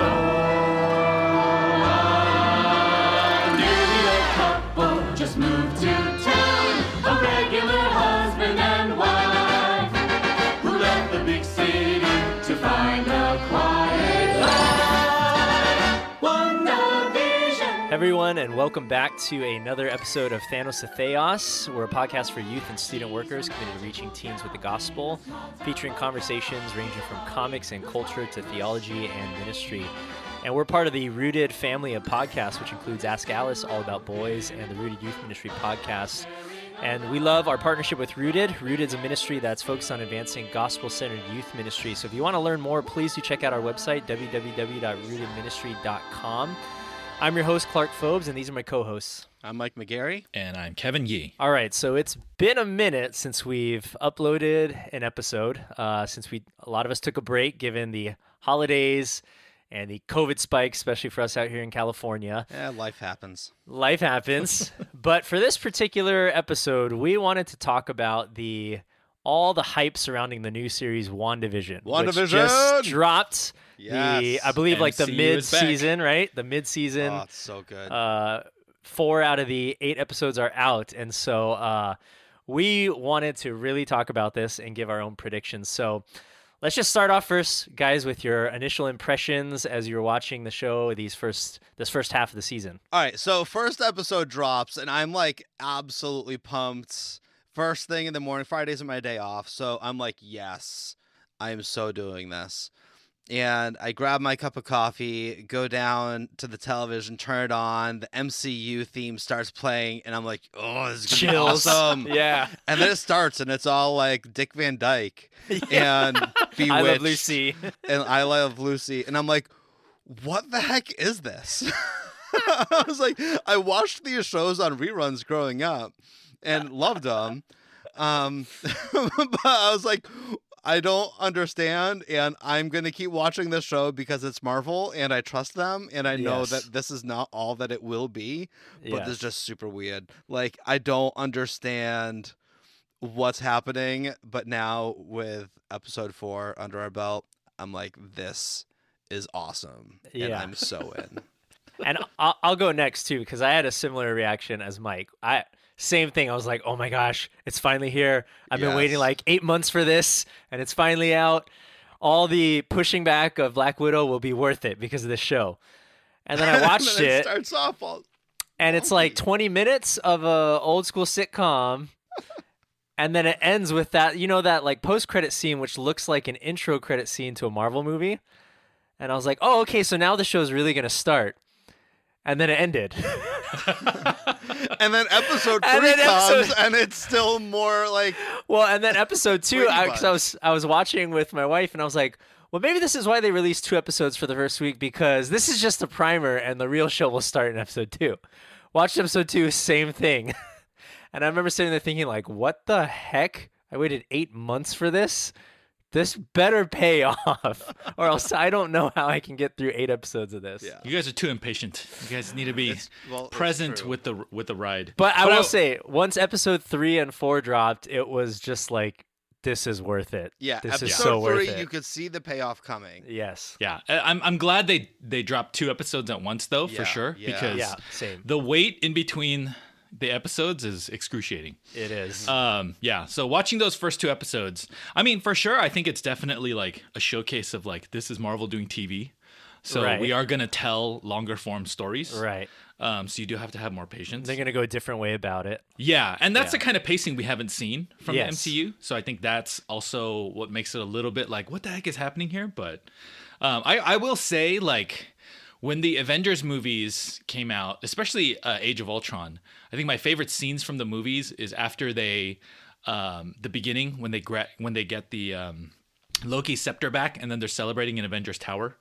Newly everyone, and welcome back to another episode of Thanos to Theos. We're a podcast for youth and student workers committed to reaching teens with the gospel, featuring conversations ranging from comics and culture to theology and ministry. And we're part of the Rooted family of podcasts, which includes Ask Alice, All About Boys, and the Rooted Youth Ministry podcast. And we love our partnership with Rooted. Rooted is a ministry that's focused on advancing gospel centered youth ministry. So if you want to learn more, please do check out our website, www.rootedministry.com. I'm your host, Clark Fobes, and these are my co hosts. I'm Mike McGarry. And I'm Kevin Yee. All right, so it's been a minute since we've uploaded an episode, uh, since we a lot of us took a break given the holidays and the COVID spike, especially for us out here in California. Yeah, life happens. Life happens. but for this particular episode, we wanted to talk about the all the hype surrounding the new series WandaVision. Which WandaVision! just dropped the I believe like the mid season, right? The mid season. Oh, it's so good. uh, four out of the eight episodes are out, and so uh, we wanted to really talk about this and give our own predictions. So let's just start off first, guys, with your initial impressions as you're watching the show. These first this first half of the season. All right, so first episode drops, and I'm like absolutely pumped. First thing in the morning, Fridays are my day off, so I'm like, yes, I am so doing this. And I grab my cup of coffee, go down to the television, turn it on. The MCU theme starts playing, and I'm like, oh, this is gonna be Chills. awesome. Yeah, And then it starts, and it's all like Dick Van Dyke and Bewitched. I love Lucy. and I Love Lucy, and I'm like, what the heck is this? I was like, I watched these shows on reruns growing up and loved them. Um, but I was like, I don't understand, and I'm gonna keep watching this show because it's Marvel, and I trust them, and I know Yes. that this is not all that it will be. But Yes. this is just super weird. Like, I don't understand what's happening, but now with episode four under our belt, I'm like, this is awesome, and Yeah. I'm so in. and I'll, I'll go next too because I had a similar reaction as Mike. I same thing. I was like, "Oh my gosh, it's finally here! I've been waiting like eight months for this, and it's finally out. All the pushing back of Black Widow will be worth it because of this show." And then I watched and it, starts off all. and it's like 20 minutes of a old school sitcom. And then it ends with that, you know, that like post credit scene, which looks like an intro credit scene to a Marvel movie. And I was like, oh, okay, so now the show's really going to start. And then it ended. And then episode And three then comes, episode- and it's still more like well, and then episode two, because I, Bunch. was I was watching with my wife, and I was like, well, maybe this is why they released two episodes for the first week because this is just a primer, and the real show will start in episode two. Watched episode two, same thing. and I remember sitting there thinking, like, what the heck? I waited eight months for this. This better pay off, or else I don't know how I can get through eight episodes of this. Yeah. You guys are too impatient. You guys need to be well, present with the with the ride. But I will say, once episode three and four dropped, it was just like, this is worth it. yeah. this episode is so three, worth it. you could see the payoff coming. Yes. yeah, I- I'm I'm glad they they dropped two episodes at once though, Yeah, for sure, yeah. because Yeah. Same. the wait in between the episodes is excruciating. It is. Um, yeah. So watching those first two episodes, I mean, for sure, I think it's definitely like a showcase of like this is Marvel doing TV. So Right. we are gonna tell longer form stories. right. Um, so you do have to have more patience. They're gonna go a different way about it. Yeah, and that's Yeah. the kind of pacing we haven't seen from Yes. the MCU. So I think that's also what makes it a little bit like, what the heck is happening here? But um, I, I will say, like, when the Avengers movies came out, especially uh, Age of Ultron, I think my favorite scenes from the movies is after they, um, the beginning when they gra- when they get the um, Loki scepter back, and then they're celebrating in Avengers Tower,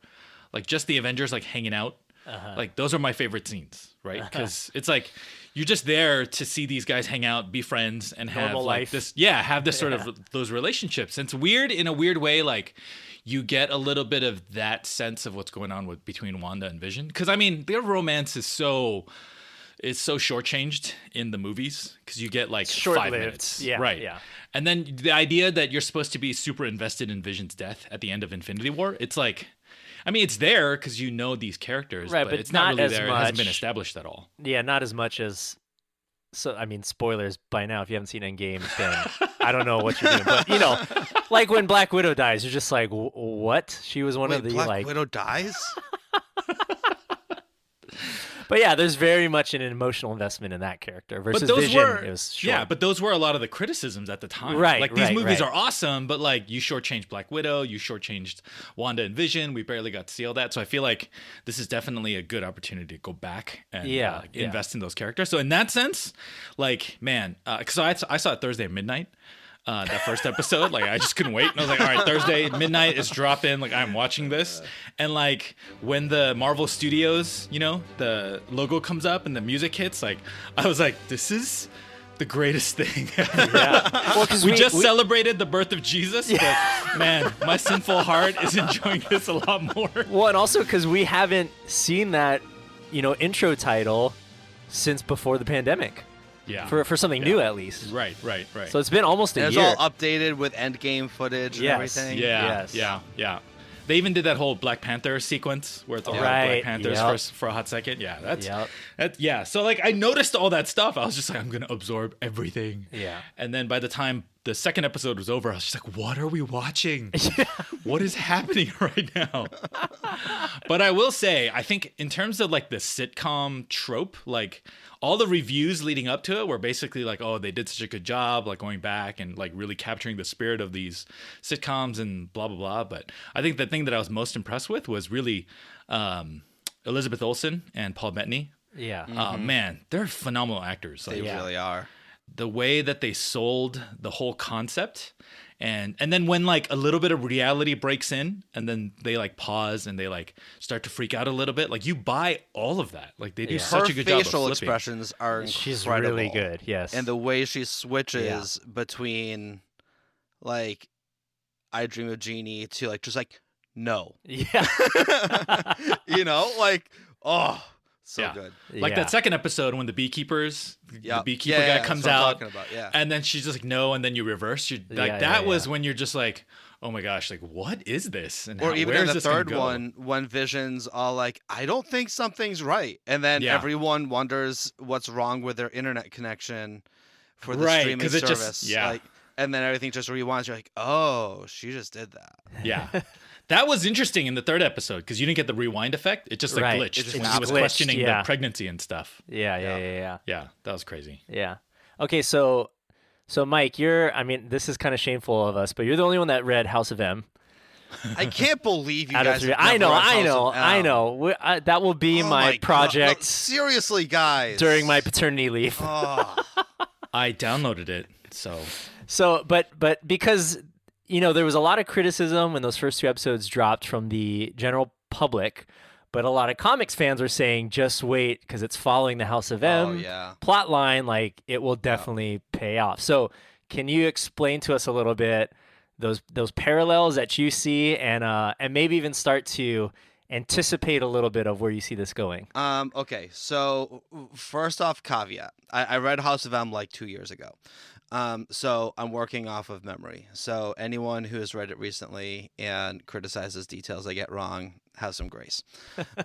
like just the Avengers like hanging out. Uh-huh. Like those are my favorite scenes, right? Because it's like you're just there to see these guys hang out, be friends, and have Normal like life. this, yeah, have this sort Yeah. of those relationships. And it's weird in a weird way, like you get a little bit of that sense of what's going on with between Wanda and Vision. Because I mean, their romance is so is so shortchanged in the movies because you get like five Short-lived. minutes, Yeah, right? yeah. And then the idea that you're supposed to be super invested in Vision's death at the end of Infinity War, it's like, I mean, it's there because you know these characters, Right, but, but it's not, not really there. It hasn't been established at all. Yeah, not as much as. So I mean, spoilers by now. If you haven't seen Endgame, then I don't know what you're doing. But you know, like when Black Widow dies, you're just like, what? She was one Wait, of the Black like. Widow dies? But yeah, there's very much an emotional investment in that character versus but those Vision. were it was short. yeah, but those were a lot of the criticisms at the time. Right, like these right, movies right. are awesome, but like you shortchanged Black Widow, you shortchanged Wanda and Vision. We barely got to see all that, so I feel like this is definitely a good opportunity to go back and Yeah, uh, yeah. invest in those characters. So in that sense, like man, because I, I saw it Thursday at midnight. Uh, that first episode, like I just couldn't wait, and I was like, "All right, Thursday midnight is dropping. Like I'm watching this." And like when the Marvel Studios, you know, the logo comes up and the music hits, like I was like, "This is the greatest thing yeah. Well, because we, just celebrated the birth of Jesus, but man, my sinful heart is enjoying this a lot more. Well, and also because we haven't seen that, you know, intro title since before the pandemic Yeah. for for something new at least. right, right, right. So it's been almost a And it's year. all updated with Endgame footage and Yes. everything. yeah, Yes. yeah, yeah. They even did that whole Black Panther sequence where it's all Right, Black Panthers yep. for, for a hot second. Yeah, that's Yep. that. Yeah, so like I noticed all that stuff. I was just like, I'm gonna absorb everything. Yeah. And then by the time the second episode was over, I was just like, what are we watching? what is happening right now? but I will say, I think in terms of like the sitcom trope, like all the reviews leading up to it were basically like, oh, they did such a good job, like going back and like really capturing the spirit of these sitcoms and blah blah blah. But I think the thing that I was most impressed with was really um, Elizabeth Olsen and Paul Bettany. yeah. Uh, man, they're phenomenal actors. They Like, Yeah. really are. The way that they sold the whole concept and and then when like a little bit of reality breaks in and then they like pause and they like start to freak out a little bit like you buy all of that like they do Yeah. such Her a good job of facial expressions are She's incredible. really good. Yes. and the way she switches between like I Dream of Jeannie to like just like no. yeah. you know, like oh, so Yeah. good. like Yeah. that second episode when the beekeepers Yeah, the beekeeper yeah, guy yeah, comes that's what I'm out about, yeah. and then she's just like no and then you reverse you like Yeah, that yeah, was yeah. when you're just like oh my gosh like what is this and or how- even in the this gonna third one when Vision's all like, I don't think something's right. And then Yeah. everyone wonders what's wrong with their internet connection for the Right, streaming 'cause it service. just- yeah. Like, and then everything just rewinds. You're like, oh, she just did that. Yeah. That was interesting in the third episode because you didn't get the rewind effect. It just like Right. glitched It just when he was glitched, questioning yeah. the pregnancy and stuff. yeah. Yeah. Yeah. Yeah. Yeah. Yeah, that was crazy. Yeah. Okay. So, so Mike, you're. I mean, this is kind of shameful of us, but you're the only one that read House of M. I can't believe you guys. three. have I know. I know. I know. I, that will be Oh my, God. project No, seriously, guys. during my paternity leave. Oh, I downloaded it, so So, but but because you know there was a lot of criticism when those first two episodes dropped from the general public, but a lot of comics fans were saying just wait because it's following the House of M oh yeah. plot line. Like it will definitely pay off. So, can you explain to us a little bit those those parallels that you see, and uh, and maybe even start to anticipate a little bit of where you see this going? Um, okay, so first off, caveat. I, I read House of M like two years ago. Um, so I'm working off of memory. So anyone who has read it recently and criticizes details I get wrong, have some grace.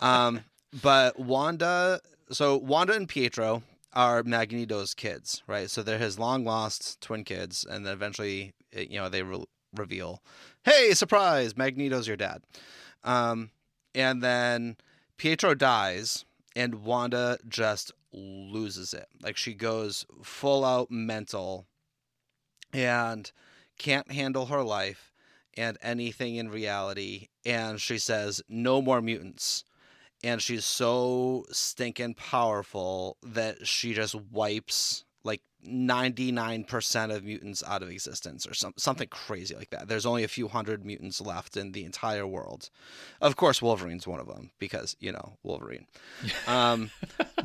um, but Wanda, so Wanda and Pietro are Magneto's kids, right? So they're his long lost twin kids, and then eventually, eh, you know, they re- reveal, "Hey, surprise! Magneto's your dad." Um, and then Pietro dies, and Wanda just loses it. Like she goes full out mental and can't handle her life and anything in reality. And she says, No more mutants. And she's so stinking powerful that she just wipes like 99% of mutants out of existence or some, something crazy like that. There's only a few hundred mutants left in the entire world. Of course, Wolverine's one of them because, you know, Wolverine. Um,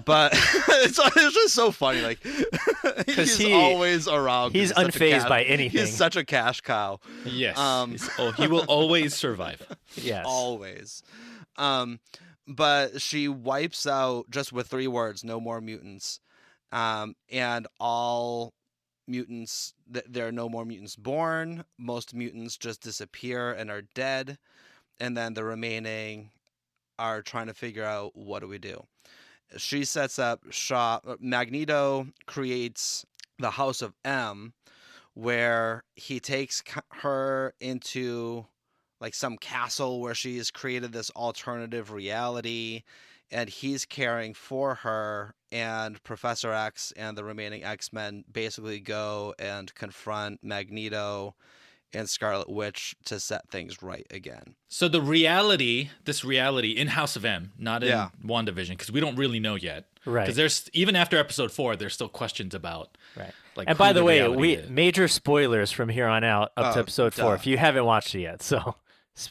but it's, it's just so funny. Like, he's he- always around. he's such a unfazed cash- by anything. He's such a cash cow. yes. Um, oh, he will always survive. Yes. Always. Um, but she wipes out just with three words: "No more mutants," um, and all mutants. Th- there are no more mutants born. Most mutants just disappear and are dead, and then the remaining are trying to figure out what do we do. She sets up shop. uh, Magneto creates the House of M, where he takes her into like some castle where she has created this alternative reality and he's caring for her and professor x and the remaining x-men basically go and confront magneto and scarlet witch to set things right again So the reality, this reality in House of M, not in Yeah. WandaVision, because we don't really know yet. Right. Because there's even after episode four, there's still questions about Right. like. and by the way, we is. major spoilers from here on out up to Oh, episode four. duh. If you haven't watched it yet, so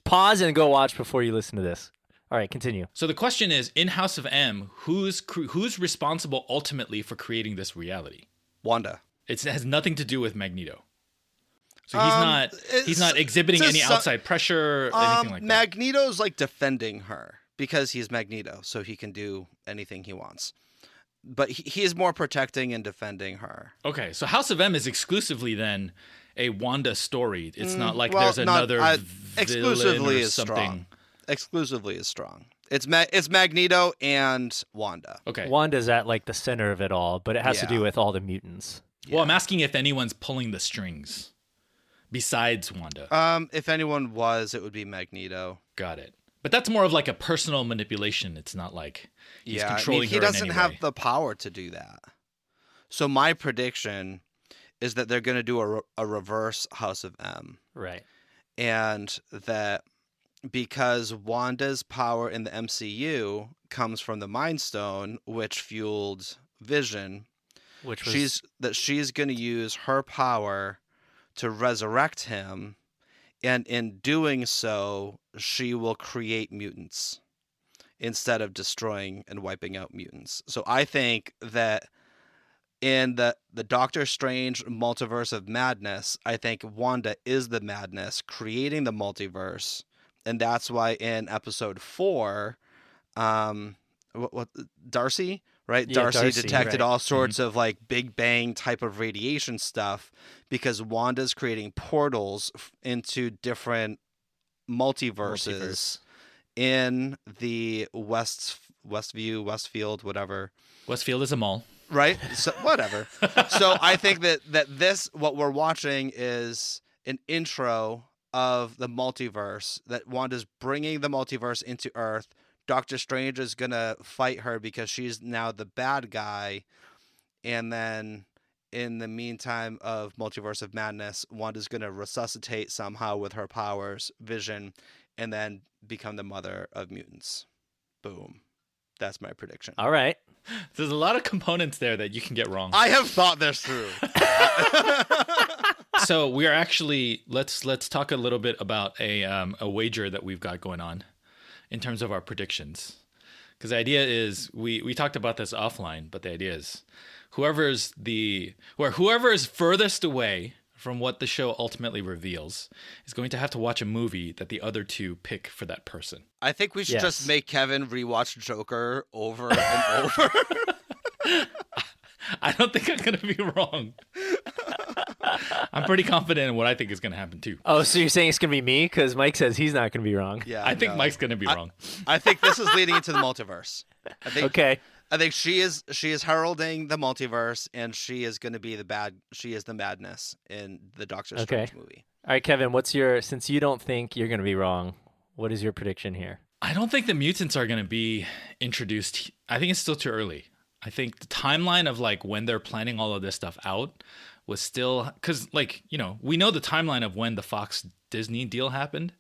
pause and go watch before you listen to this. All right, continue. So the question is, in House of M, who's cre- who's responsible ultimately for creating this reality? wanda It's, it has nothing to do with Magneto. So he's Um, not he's not exhibiting any some- outside pressure or anything um, like that. magneto's like defending her because he's magneto so he can do anything he wants but he, he is more protecting and defending her Okay, so House of M is exclusively then a Wanda story. It's not like Mm, well, there's not- another I- villain exclusively or is something. strong. exclusively is strong it's Ma- it's magneto and wanda Okay. Wanda's at like the center of it all, but it has to do with all the mutants. Well, I'm asking if anyone's pulling the strings besides Wanda. Um, if anyone was, it would be Magneto. Got it. But that's more of like a personal manipulation. It's not like he's yeah, I mean, he her in doesn't any have way. the power to do that. So my prediction is that they're going to do a, re- a reverse House of M, Right. and that because Wanda's power in the MCU comes from the Mind Stone, which fueled Vision, Which was she's that she's going to use her power to resurrect him and in doing so she will create mutants instead of destroying and wiping out mutants. So i think that in the the doctor strange multiverse of madness i think wanda is the madness creating the multiverse and that's why in episode 4 um what, what darcy right Yeah, darcy, Darcy, detected right. all mm-hmm. sorts of like big bang type of radiation stuff because wanda's creating portals f- into different multiverses multiverse. in the west westview westfield whatever Westfield is a mall. right so whatever so i think that that this what we're watching is an intro of the multiverse that wanda's bringing the multiverse into earth doctor strange is gonna fight her because she's now the bad guy and then in the meantime of multiverse of madness wanda's gonna resuscitate somehow with her powers vision and then become the mother of mutants boom that's my prediction All right. There's a lot of components there that you can get wrong. I have thought this through. so we are actually let's let's talk a little bit about a um, a wager that we've got going on in terms of our predictions. Because the idea is we we talked about this offline, but the idea is whoever's the or whoever is furthest away from what the show ultimately reveals is going to have to watch a movie that the other two pick for that person. I think we should Yes. just make Kevin rewatch Joker over and over. I don't think I'm gonna be wrong. I'm pretty confident in what I think is gonna happen too. Oh, so you're saying it's gonna be me? Because Mike says he's not gonna be wrong. yeah, I think no. Mike's gonna be I- wrong. I think this is leading into the multiverse. I think. Okay. I think she is she is heralding the multiverse, and she is going to be the bad. She is the madness in the Doctor Okay. Strange movie. All right, Kevin. What's your? Since you don't think you're gonna be wrong, what is your prediction here? I don't think the mutants are going to be introduced. I think it's still too early. I think the timeline of like when they're planning all of this stuff out was still because like you know we know the timeline of when the Fox Disney deal happened,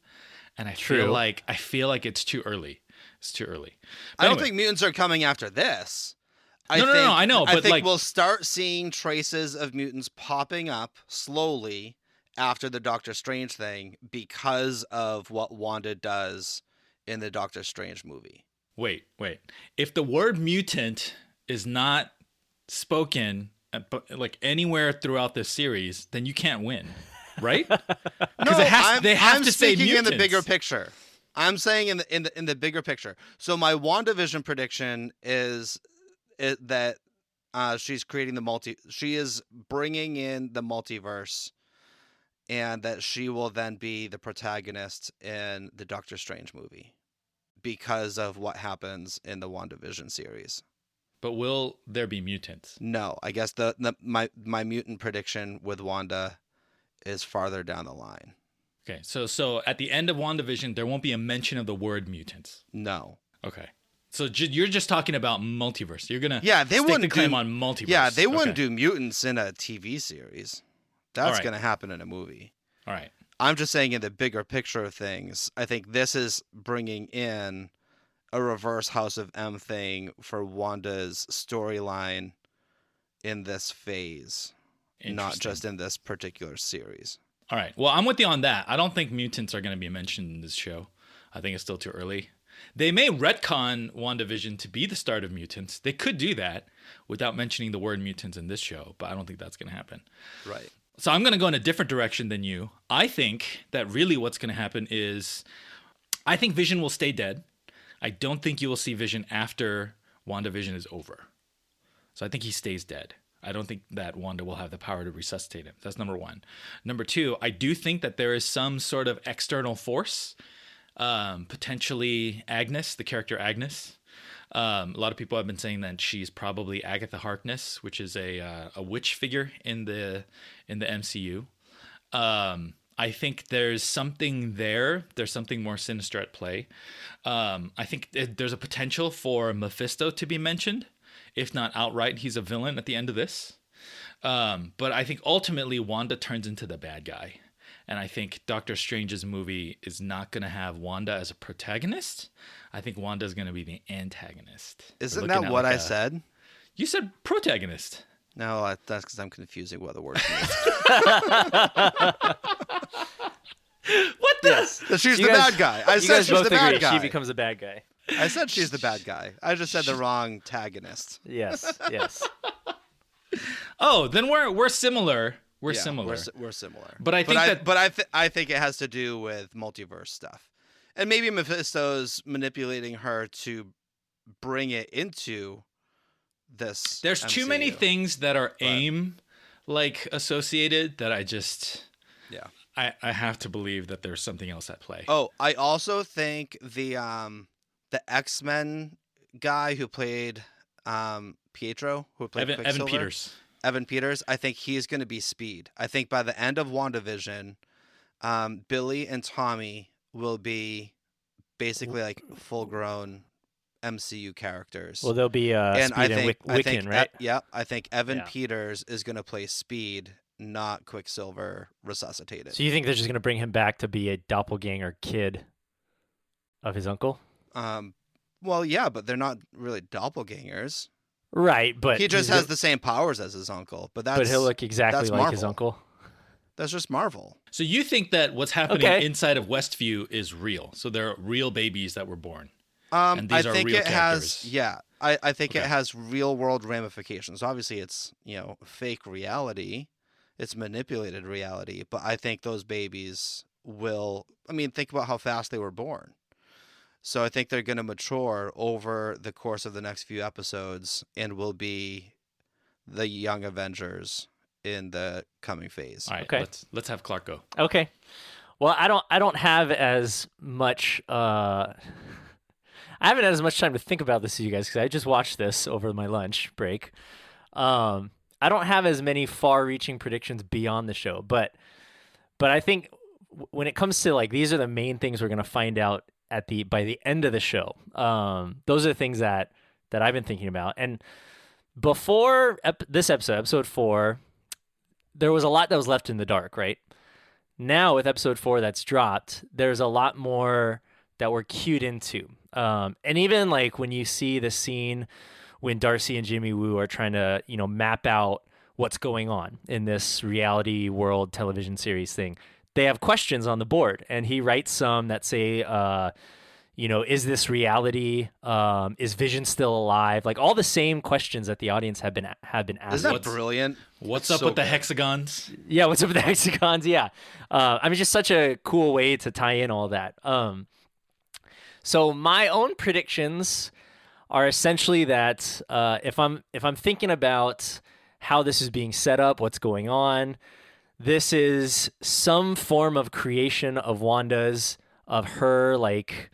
and I feel like I feel like it's too early. It's too early. But I don't think mutants are coming after this. I No, no, no, think, no, I know, I think like- we'll start seeing traces of mutants popping up slowly after the Doctor Strange thing because of what Wanda does in the Doctor Strange movie. Wait, wait. If the word mutant is not spoken but, like anywhere throughout this series, then you can't win, right? No, it has- I'm, they have I'm to say speaking in the bigger picture. I'm saying in the in the in the bigger picture. So my WandaVision prediction is it, that uh, she's creating the multi. She is bringing in the multiverse, and that she will then be the protagonist in the Doctor Strange movie because of what happens in the WandaVision series. But will there be mutants? No, I guess the, the my my mutant prediction with Wanda is farther down the line. Okay, so so at the end of WandaVision, there won't be a mention of the word mutants. No. Okay. So ju- you're just talking about multiverse. You're gonna Yeah, they wouldn't claim do- on multiverse. Yeah, they wouldn't Okay. do mutants in a TV series. That's Alright. going to happen in a movie. All right. I'm just saying in the bigger picture of things, I think this is bringing in a reverse House of M thing for Wanda's storyline in this phase, not just in this particular series. All right. Well, I'm with you on that. I don't think mutants are going to be mentioned in this show. I think it's still too early. They may retcon WandaVision to be the start of mutants. They could do that without mentioning the word mutants in this show, but I don't think that's going to happen. Right. So I'm going to go in a different direction than you. I think that really what's going to happen is I think Vision will stay dead. I don't think you will see Vision after WandaVision is over. So I think he stays dead. I don't think that Wanda will have the power to resuscitate him. That's number one. Number two, I do think that there is some sort of external force, um, potentially Agnes, the character Agnes. Um, a lot of people have been saying that she's probably Agatha Harkness, which is a uh, a witch figure in the in the MCU. Um, I think there's something there. There's something more sinister at play. Um, I think th- there's a potential for Mephisto to be mentioned, if not outright, he's a villain at the end of this. Um, but I think ultimately Wanda turns into the bad guy. And I think Doctor Strange's movie is not going to have Wanda as a protagonist. I think Wanda is going to be the antagonist. Isn't that what like I a- said? You said protagonist. No, I- that's because I'm confusing what the word means. What the? Yes. She's You the guys- bad guy. I said she's both the bad guy. she becomes a bad guy. I said she's the bad guy. I just said the wrong tagonist. Yes, yes. Oh, then we're we're similar. We're Yeah, similar. We're, we're similar. But I think but I, that- but I, th- I think it has to do with multiverse stuff, and maybe Mephisto's manipulating her to bring it into this. There's too many things that are AIM like associated that I just Yeah. I, I have to believe that there's something else at play. Oh, I also think the um the X Men guy who played um Pietro, who played Evan, Evan Peters. Evan Peters. I think he's going to be Speed. I think by the end of WandaVision, um, Billy and Tommy will be basically like full grown MCU characters. Well, there'll be uh, and Speed I and think, Wick- I think, Wiccan, right? yeah, I think Evan Yeah. Peters is going to play Speed, not Quicksilver resuscitated. So you think they're just gonna bring him back to be a doppelganger kid of his uncle? Um, well, yeah, but they're not really doppelgangers. Right, but he just has the same powers as his uncle, but that's but he'll look exactly that's like his uncle. that's just Marvel. So you think that what's happening Okay. inside of Westview is real? So there are real babies that were born. Um, And I are think real it characters. has, yeah, I, I think it has real world ramifications. Obviously, it's you know fake reality, it's manipulated reality, but I think those babies will. I mean, think about how fast they were born. So I think they're going to mature over the course of the next few episodes, and will be the young Avengers in the coming phase. All right, Okay. let's let's have Clark go. Okay. Well, I don't I don't have as much uh I haven't had as much time to think about this as you guys because I just watched this over my lunch break. Um I don't have as many far-reaching predictions beyond the show, but but I think when it comes to like these are the main things we're going to find out at the by the end of the show. Um those are the things that that I've been thinking about. And before ep- this episode, episode 4, there was a lot that was left in the dark, right? now with episode four that's dropped, there's a lot more that we're cued into. Um, and even like when you see the scene when Darcy and Jimmy Woo are trying to, you know, map out what's going on in this reality world television series thing, they have questions on the board, and he writes some that say, uh, you know, is this reality? Um, is Vision still alive? Like all the same questions that the audience have been have been asking. Isn't that What's- brilliant? What's That's up so with the hexagons? Yeah, what's up with the hexagons? Yeah, uh, I mean, just such a cool way to tie in all that. Um, So my own predictions are essentially that uh, if I'm if I'm thinking about how this is being set up, what's going on, this is some form of creation of Wanda's of her like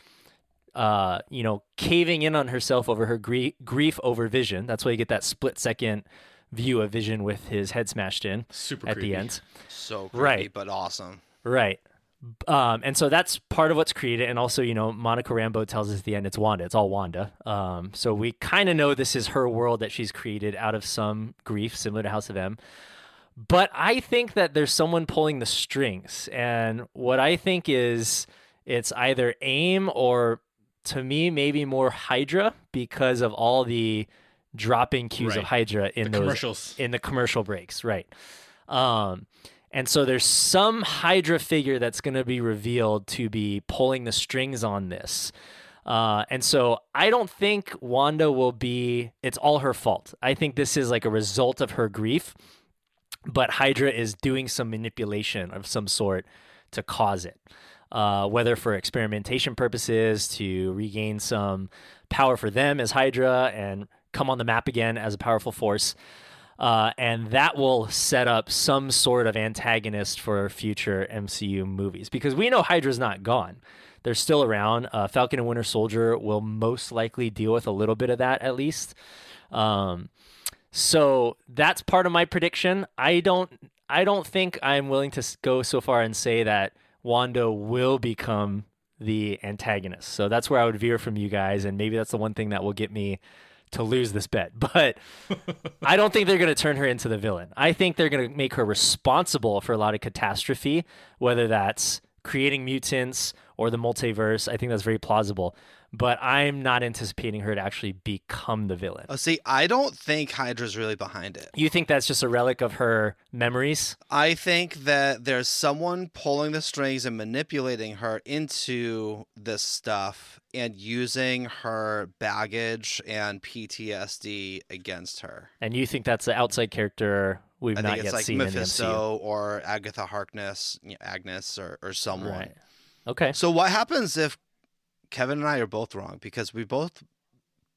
uh, you know, caving in on herself over her grie- grief over Vision. That's why you get that split second view of Vision with his head smashed in Super at creepy. the end. So creepy, Right. but awesome. Right. Um, and so that's part of what's created. And also, you know, Monica Rambeau tells us at the end it's Wanda. It's all Wanda. Um, so we kind of know this is her world that she's created out of some grief, similar to House of M. But I think that there's someone pulling the strings. And what I think is it's either AIM or, to me, maybe more Hydra because of all the dropping cues of Hydra in The those commercials. in the commercial breaks, right? Um, and so there's some Hydra figure that's going to be revealed to be pulling the strings on this. Uh, and so I don't think Wanda will be, it's all her fault. I think this is like a result of her grief, but Hydra is doing some manipulation of some sort to cause it. Uh, whether for experimentation purposes, to regain some power for them as Hydra and come on the map again as a powerful force. Uh, and that will set up some sort of antagonist for future MCU movies because we know Hydra's not gone. They're still around. Uh, Falcon and Winter Soldier will most likely deal with a little bit of that at least. Um, so that's part of my prediction. I don't. I don't think I'm willing to go so far and say that Wanda will become the antagonist. So that's where I would veer from you guys, and maybe that's the one thing that will get me to lose this bet. But I don't think they're going to turn her into the villain. I think they're going to make her responsible for a lot of catastrophe, whether that's creating mutants or the multiverse. I think that's very plausible. But I'm not anticipating her to actually become the villain. Oh, see, I don't think Hydra's really behind it. You think that's just a relic of her memories? I think that there's someone pulling the strings and manipulating her into this stuff and using her baggage and PTSD against her. And you think that's the outside character we've I not yet like seen in the MCU? Mephisto or Agatha Harkness, Agnes, or, or someone. Right. Okay. So what happens if Kevin and I are both wrong because we both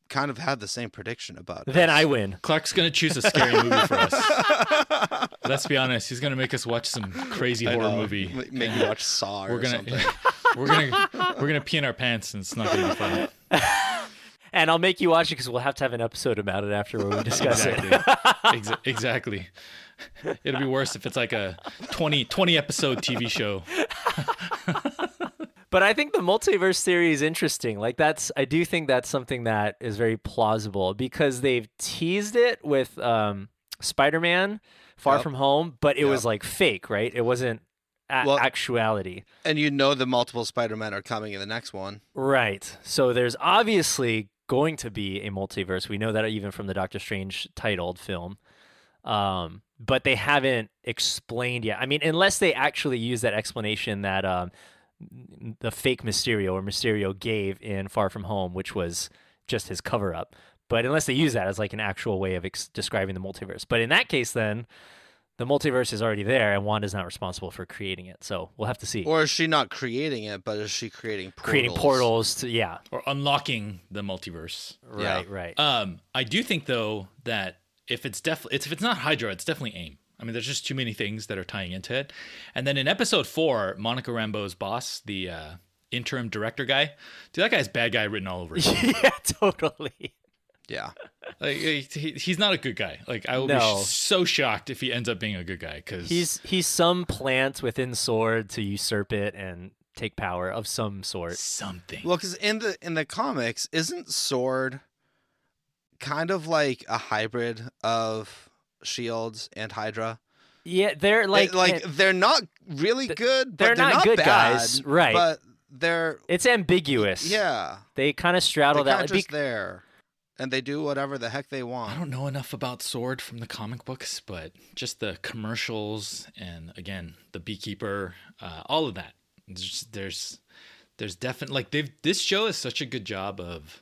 kind of had the same prediction about it? Then I win. Clark's gonna choose a scary movie for us. Let's be honest. He's gonna make us watch some crazy I horror know, movie. Make you watch Saw We're gonna something. we're gonna we're gonna pee in our pants and it's not gonna be fun. And I'll make you watch it because we'll have to have an episode about it after where we discuss Exactly. it. Exa- exactly. It'll be worse if it's like a 20, 20 episode TV show. But I think the multiverse theory is interesting. Like that's I do think that's something that is very plausible because they've teased it with um, Spider-Man Far Yep. From Home, but it Yep. was like fake, right? It wasn't a- Well- actuality. and you know the multiple Spider-Men are coming in the next one. Right. So there's obviously going to be a multiverse. We know that even from the Doctor Strange titled film. Um, but they haven't explained yet. I mean, unless they actually use that explanation that um, the fake Mysterio or Mysterio gave in Far From Home, which was just his cover up. But unless they use that as like an actual way of ex- describing the multiverse. But in that case, then the multiverse is already there and Wanda's not responsible for creating it. So we'll have to see. Or is she not creating it, but is she creating portals? creating portals to, yeah. Or unlocking the multiverse. Yeah. Right, right. Um, I do think though that if it's definitely if it's not Hydra, it's definitely AIM. I mean, there's just too many things that are tying into it. And then in episode four, Monica Rambeau's boss, the uh, interim director guy, dude, that guy's bad guy written all over him. yeah, totally. Yeah. like, he, he's not a good guy. Like, I will No. be sh- so shocked if he ends up being a good guy because He's he's some plant within Sword to usurp it and take power of some sort. something. Well, because in the in the comics, isn't Sword kind of like a hybrid of Shields and Hydra? Yeah, they're Like, like like they're not really good. They're they're, not not, good bad, guys, right. But they're it's ambiguous. yeah. They kind of straddle They're that. kind like, just there, and they do whatever the heck they want. I don't know enough about Sword from the comic books, but just the commercials and again the beekeeper, uh, all of that. There's there's there's definitely like they've this show is such a good job of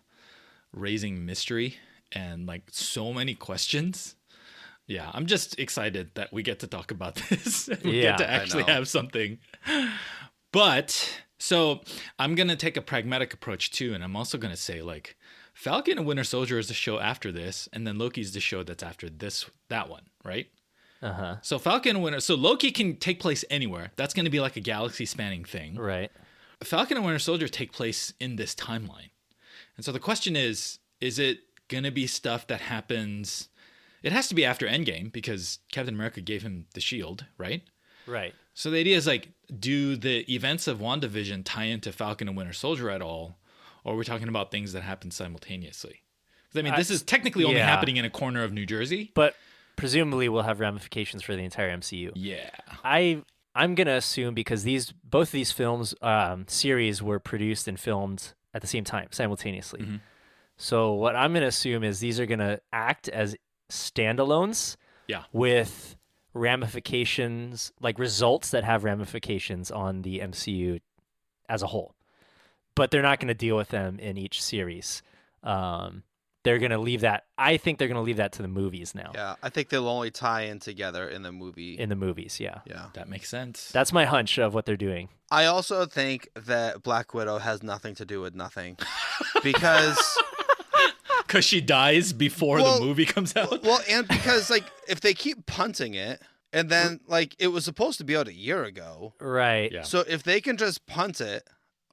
raising mystery and like so many questions. Yeah, I'm just excited that we get to talk about this. we Yeah, get to actually have something. But So I'm gonna take a pragmatic approach too, and I'm also gonna say like Falcon and Winter Soldier is the show after this, and then Loki's the show that's after this that one, right? Uh huh. So Falcon and Winter so Loki can take place anywhere. That's gonna be like a galaxy spanning thing. Right. Falcon and Winter Soldier take place in this timeline. And so the question is, is it gonna be stuff that happens it has to be after Endgame because Captain America gave him the shield, right? Right. So the idea is like, do the events of WandaVision tie into Falcon and Winter Soldier at all? Or are we talking about things that happen simultaneously? I mean, this is technically only yeah. happening in a corner of New Jersey. But presumably we'll have ramifications for the entire MCU. Yeah. I I'm gonna assume because these both of these films um, series were produced and filmed at the same time simultaneously. Mhm. So what I'm gonna assume is these are gonna act as standalones Yeah. with ramifications like results that have ramifications on the MCU as a whole. But they're not gonna deal with them in each series. Um, they're gonna leave that. I think they're gonna leave that to the movies now. Yeah, I think they'll only tie in together in the movie. In the movies, yeah. yeah. That makes sense. That's my hunch of what they're doing. I also think that Black Widow has nothing to do with nothing. Because Because she dies before Well- the movie comes out. well, and because like if they keep punting it and then like it was supposed to be out a year ago. Right. Yeah. So if they can just punt it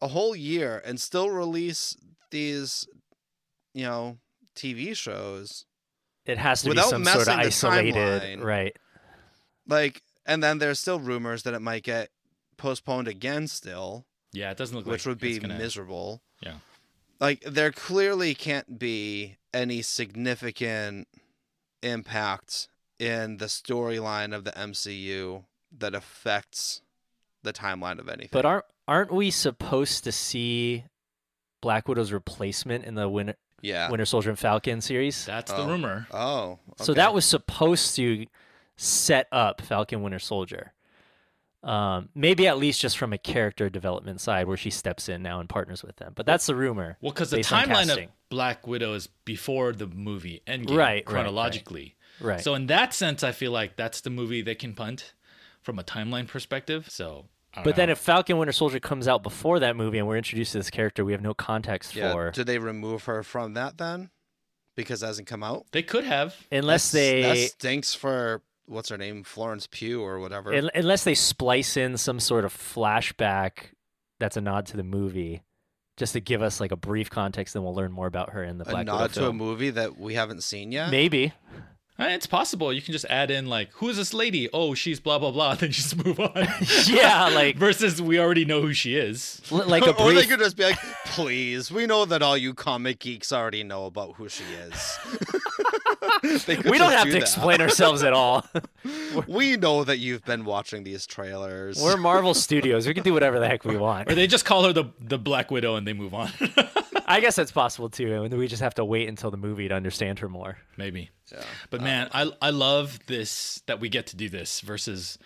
a whole year and still release these you know, TV shows It has to Without be some sort of messing the isolated, timeline. right? like and then there's still rumors that it might get postponed again still. yeah, it doesn't look which like would be it's gonna- miserable. Yeah. Like there clearly can't be any significant impact in the storyline of the MCU that affects the timeline of anything. But aren't aren't we supposed to see Black Widow's replacement in the Winter yeah. Winter Soldier and Falcon series? That's the Oh. rumor. Oh. So that was supposed to set up Falcon Winter Soldier. Um, maybe at least just from a character development side where she steps in now and partners with them. But that's the rumor. Well, because the timeline of. Black Widow is before the movie Endgame, Right, right, right. chronologically. Right. So in that sense, I feel like that's the movie they can punt from a timeline perspective. So, I don't but then if Falcon Winter Soldier comes out before that movie and we're introduced to this character we have no context Yeah. for Do they remove her from that then? Because it hasn't come out? they could have, unless That's- they that stinks for what's her name? Florence Pugh or whatever. Unless they splice in some sort of flashback that's a nod to the movie, just to give us like a brief context, then we'll learn more about her in the a Black nod Widow to a movie that we haven't seen yet. Maybe. Eh, it's possible. You can just add in like, who is this lady? Oh, she's blah blah blah. Then just move on. yeah, like Versus, we already know who she is. l- like a or they could just be like, "Please, we know that all you comic geeks already know about who she is." They could We don't have do to that. explain ourselves at all. We know that you've been watching these trailers. We're Marvel Studios. We can do whatever the heck we want. Or they just call her the the Black Widow and they move on. I guess that's possible too. And we just have to wait until the movie to understand her more. Maybe. Yeah. But uh, man, I I love this that we get to do this versus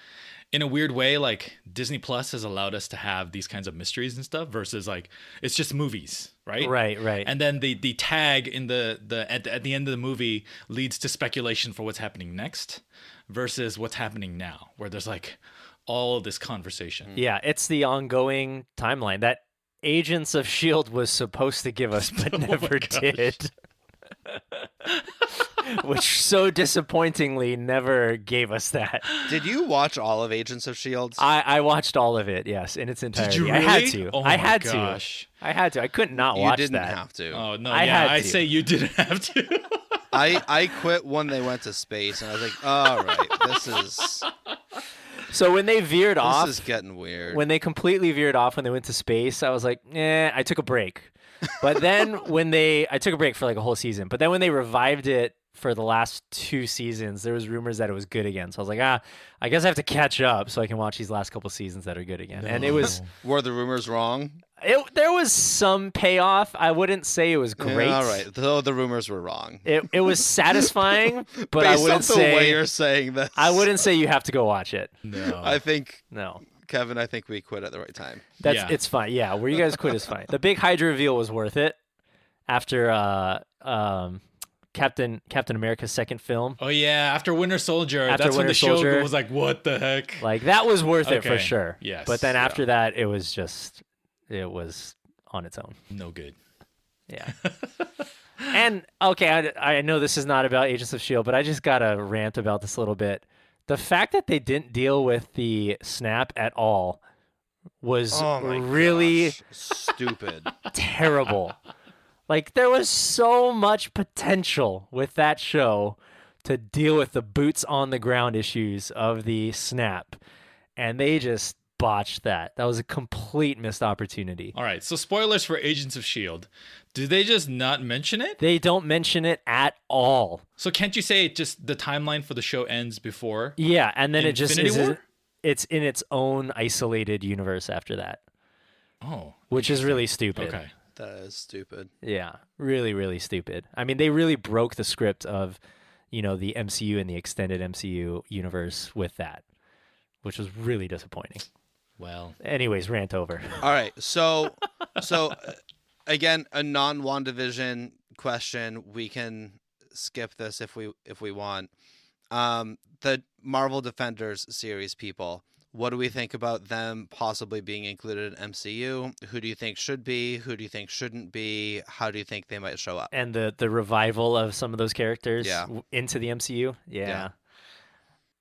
in a weird way like Disney Plus has allowed us to have these kinds of mysteries and stuff versus like it's just movies, right? Right, right. And then the the tag in the the at, the at the end of the movie leads to speculation for what's happening next versus what's happening now where there's like all this conversation. yeah, it's the ongoing timeline that Agents of Shield was supposed to give us, but Oh never did. Which so disappointingly never gave us that. Did you watch all of Agents of Shield? I, I watched all of it, yes, in its entirety. Did you really? I had to. Oh I had gosh. to. I had to. I couldn't not you watch didn't that. have to. Oh no, I yeah, had I to. say you didn't have to. I I quit when they went to space, and I was like, "All right, this is So when they veered off, this is getting weird." when they completely veered off when they went to space, I was like, eh, I took a break. But then when they, I took a break for like a whole season. But then when they revived it for the last two seasons, there was rumors that it was good again. So I was like, ah, I guess I have to catch up so I can watch these last couple seasons that are good again. And it was, Were the rumors wrong? it, there was some payoff. I wouldn't say it was Yeah, great. all right, though the rumors were wrong. It, it was satisfying, but I wouldn't off the way say you're saying this, I wouldn't say you have to go watch it. no. I think No. Kevin, I think we quit at the right time. That's Yeah. it's fine. Yeah, where you guys quit is fine. The big Hydra reveal was worth it. After uh um Captain Captain America's second film, Oh yeah, after Winter Soldier, After that's when Winter the show Soldier. was like, "What the heck?" like that was worth it for sure. Yes, But then yeah. after that, it was just it was on its own. No good. Yeah. and okay, I, I know this is not about Agents of Shield, but I just gotta rant about this a little bit. The fact that they didn't deal with the snap at all was Oh really gosh, stupid. terrible. Like there was so much potential with that show to deal with the boots on the ground issues of the snap, and they just botched that. That was a complete missed opportunity. All right. So spoilers for Agents of Shield. Do they just not mention it? They don't mention it at all. So can't you say just the timeline for the show ends before? Yeah, and then it just is it's in its own isolated universe after that, Oh, which is really stupid. okay. That is stupid. Yeah, really, really stupid. I mean, they really broke the script of, you know, the MCU and the extended MCU universe with that, which was really disappointing. Well, Anyways, rant over. All right. So, so uh, again, a non WandaVision question. We can skip this if we if we want. Um, the Marvel Defenders series people. What do we think about them possibly being included in MCU? Who do you think should be? Who do you think shouldn't be? How do you think they might show up? And the the revival of some of those characters Yeah. w- into the MCU. Yeah. Yeah.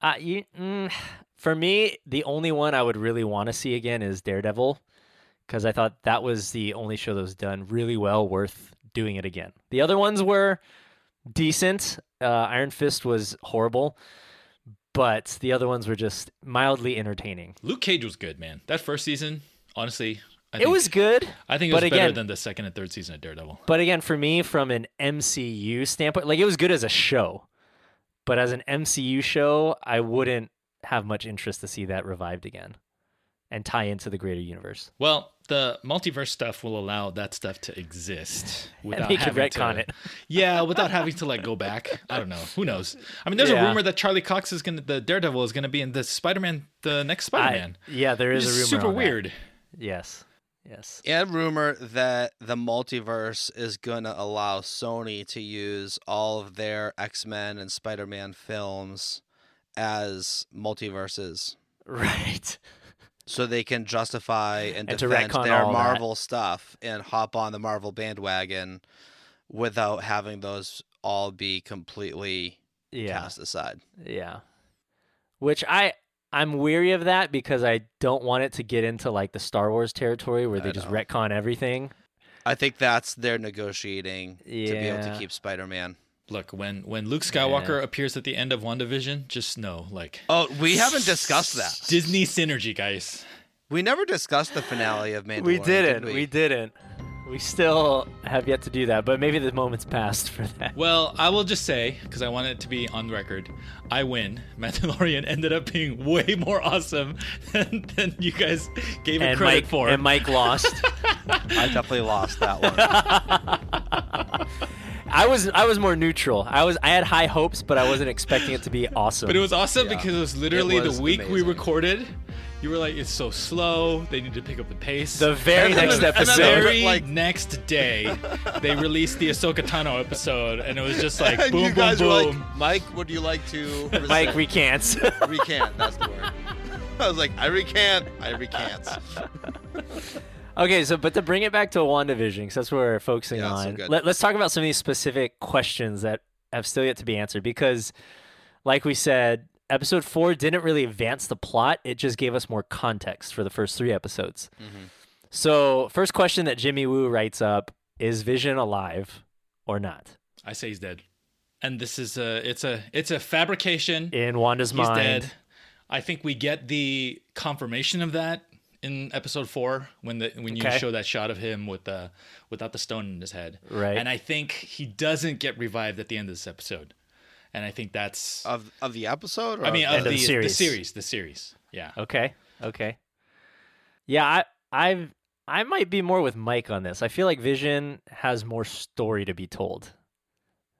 Uh, you, mm, for me, the only one I would really want to see again is Daredevil, because I thought that was the only show that was done really well, worth doing it again. The other ones were decent. Uh, Iron Fist was horrible, but the other ones were just mildly entertaining. Luke Cage was good, man. That first season, honestly, I it think, was good. I think it was better again- than the second and third season of Daredevil. But again, for me, from an MCU standpoint, like it was good as a show, but as an MCU show, I wouldn't have much interest to see that revived again and tie into the greater universe. Well, the multiverse stuff will allow that stuff to exist without they could having retcon to, it. Yeah, without having to like go back. I don't know. Who knows? I mean, there's a rumor that Charlie Cox is gonna, the Daredevil is gonna be in the Spider-Man, the next Spider-Man. yeah, there is a rumor. super on that. weird. Yes, yes. And rumor that the multiverse is gonna allow Sony to use all of their X Men and Spider Man films as multiverses. Right. So they can justify and, And defend their all that. Marvel stuff and hop on the Marvel bandwagon without having those all be completely Yeah. cast aside. Yeah. Which I I'm weary of that because I don't want it to get into like the Star Wars territory where they just retcon everything. I think that's their negotiating to be able to keep Spider Man. Look, when when Luke Skywalker appears at the end of WandaVision, just know, like Oh, we haven't discussed that. Disney synergy, guys. We never discussed the finale of Mandalorian. We did didn't. we? we didn't. We still have yet to do that, but maybe the moment's passed for that. Well, I will just say, because I want it to be on record, I win. Mandalorian ended up being way more awesome than, than you guys gave it and credit Mike for. and Mike lost. I definitely lost that one. I was I was more neutral. I was I had high hopes, but I wasn't expecting it to be awesome. But it was awesome Yeah. because it was literally was the week we recorded. You were like, it's so slow. They need to pick up the pace. the very And next then- and And the very like- next day, they released the Ahsoka Tano episode, and it was just like and boom, you boom, guys were boom. like, Mike, would you like to Mike rescind?" recants. recant? That's the word. I was like, I recant. I recant. Okay, so but to bring it back to WandaVision, because that's what we're focusing Yeah, on. good. Let, let's talk about some of these specific questions that have still yet to be answered. Because, like we said, episode four didn't really advance the plot; it just gave us more context for the first three episodes. Mhm. So, first question that Jimmy Woo writes up is Vision alive or not I say he's dead, and this is a it's a it's a fabrication. in Wanda's mind. he's mind? dead. I think we get the confirmation of that in episode four when the when you Okay. show that shot of him with the without the stone in his head. Right. And I think he doesn't get revived at the end of this episode. And I think that's Of of the episode? Or I mean of of End of the, the the series. series, the series. Yeah. Okay. Okay. Yeah, I I've I might be more with Mike on this. I feel like Vision has more story to be told.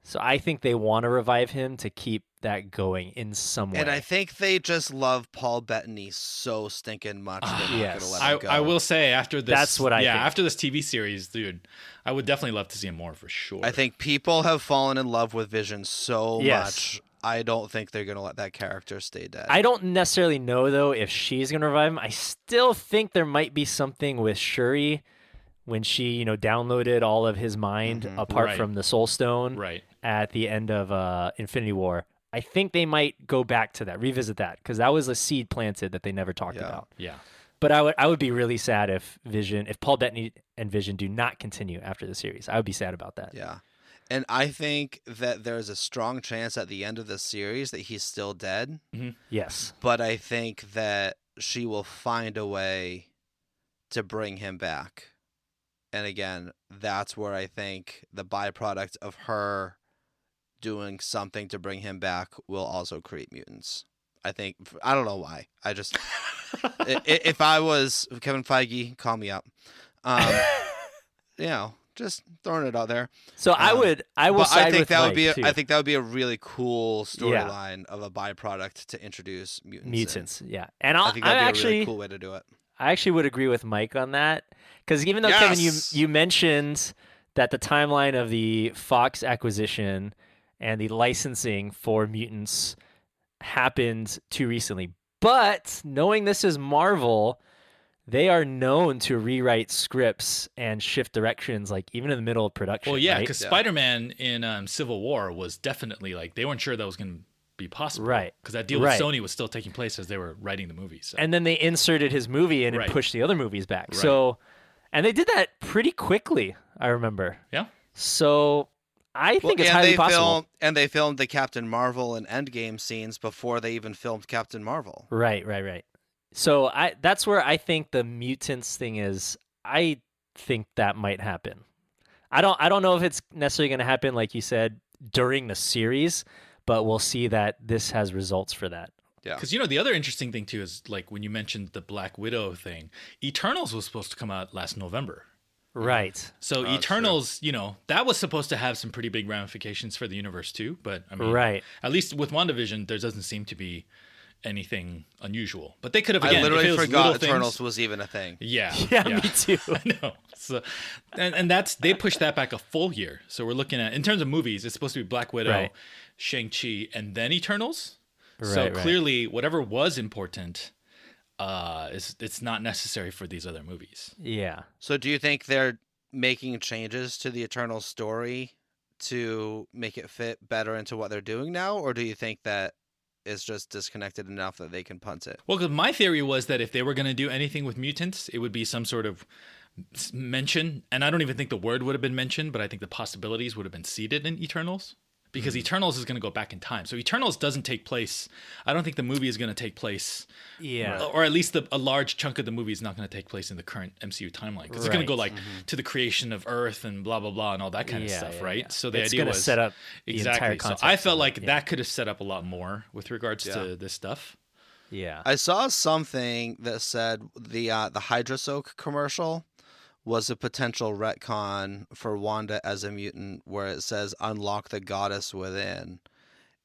So I think they want to revive him to keep that going in some way. And I think they just love Paul Bettany so stinking much. They're not Yes. gonna let I, him go. I will say after this That's what I yeah, think. after this TV series, dude, I would definitely love to see him more for sure. I think people have fallen in love with Vision so Yes. much. I don't think they're gonna let that character stay dead. I don't necessarily know though if she's gonna revive him. I still think there might be something with Shuri when she, you know, downloaded all of his mind Mhm. apart Right. from the Soul Stone Right. At the end of uh, Infinity War. I think they might go back to that, revisit that, because that was a seed planted that they never talked Yeah. about. Yeah. But I would I would be really sad if Vision, if Paul Bettany and Vision do not continue after the series. I would be sad about that. Yeah. And I think that there's a strong chance at the end of the series that he's still dead, Yes. but I think that she will find a way to bring him back. And again, that's where I think the byproduct of her doing something to bring him back will also create mutants. I think I don't know why. I just i- i- if I was Kevin Feige, call me up. Um, you know, just throwing it out there. So I Um, would I will I think with that would be a, too. I think that would be a really cool Yeah. storyline of a byproduct to introduce mutants. in. mutants. Yeah. And I'll, I think I that'd be actually a really cool way to do it. I actually would agree with Mike on that because even though Kevin, you you mentioned that the timeline of the Fox acquisition and the licensing for mutants happened too recently, but knowing this is Marvel, they are known to rewrite scripts and shift directions, like even in the middle of production. Well, yeah, right? because Yeah. Spider-Man in um, Civil War was definitely like they weren't sure that was going to be possible, Right. Because that deal Right. with Sony was still taking place as they were writing the movie. So. and then they inserted his movie and Right. it pushed the other movies back. Right. So, and they did that pretty quickly. I remember. yeah, So I think it's and highly they possible. filmed and they filmed the Captain Marvel and Endgame scenes before they even filmed Captain Marvel. Right, right, right. So I that's where I think the mutants thing is. I think that might happen. I don't I don't know if it's necessarily going to happen like you said during the series, but we'll see that this has results for that. Yeah. because you know the other interesting thing too is like when you mentioned the Black Widow thing, Eternals was supposed to come out last November. Right. So uh, that's true. Eternals, you know, that was supposed to have some pretty big ramifications for the universe too. But I mean, Right. At least with WandaVision, there doesn't seem to be anything unusual. But they could have. I Again, if literally forgot Eternals Things, was even a thing. yeah, Yeah, me too. I know. So, and, and that's they pushed that back a full year. So we're looking at in terms of movies, it's supposed to be Black Widow, Right. Shang Chi, and then Eternals. so Right, right. clearly, whatever was important, uh, it's it's not necessary for these other movies. Yeah. So do you think they're making changes to the Eternal story to make it fit better into what they're doing now, or do you think that it's just disconnected enough that they can punt it? Well, 'cause my theory was that if they were going to do anything with mutants, it would be some sort of mention, and I don't even think the word would have been mentioned, but I think the possibilities would have been seeded in Eternals. Because Hmm. Eternals is going to go back in time, so Eternals doesn't take place. I don't think the movie is going to take place Yeah. or at least the, a large chunk of the movie is not going to take place in the current MCU timeline because it's going to go Right. Mm-hmm. like to the creation of Earth and blah blah blah and all that kind of stuff, yeah, right? yeah. So the It's idea gonna was set up the exactly. entire so context I felt of it, like yeah. that could have set up a lot more with regards Yeah. to this stuff. Yeah. I saw something that said the uh, the Hydra Soak commercial was a potential retcon for Wanda as a mutant, where it says "unlock the goddess within,"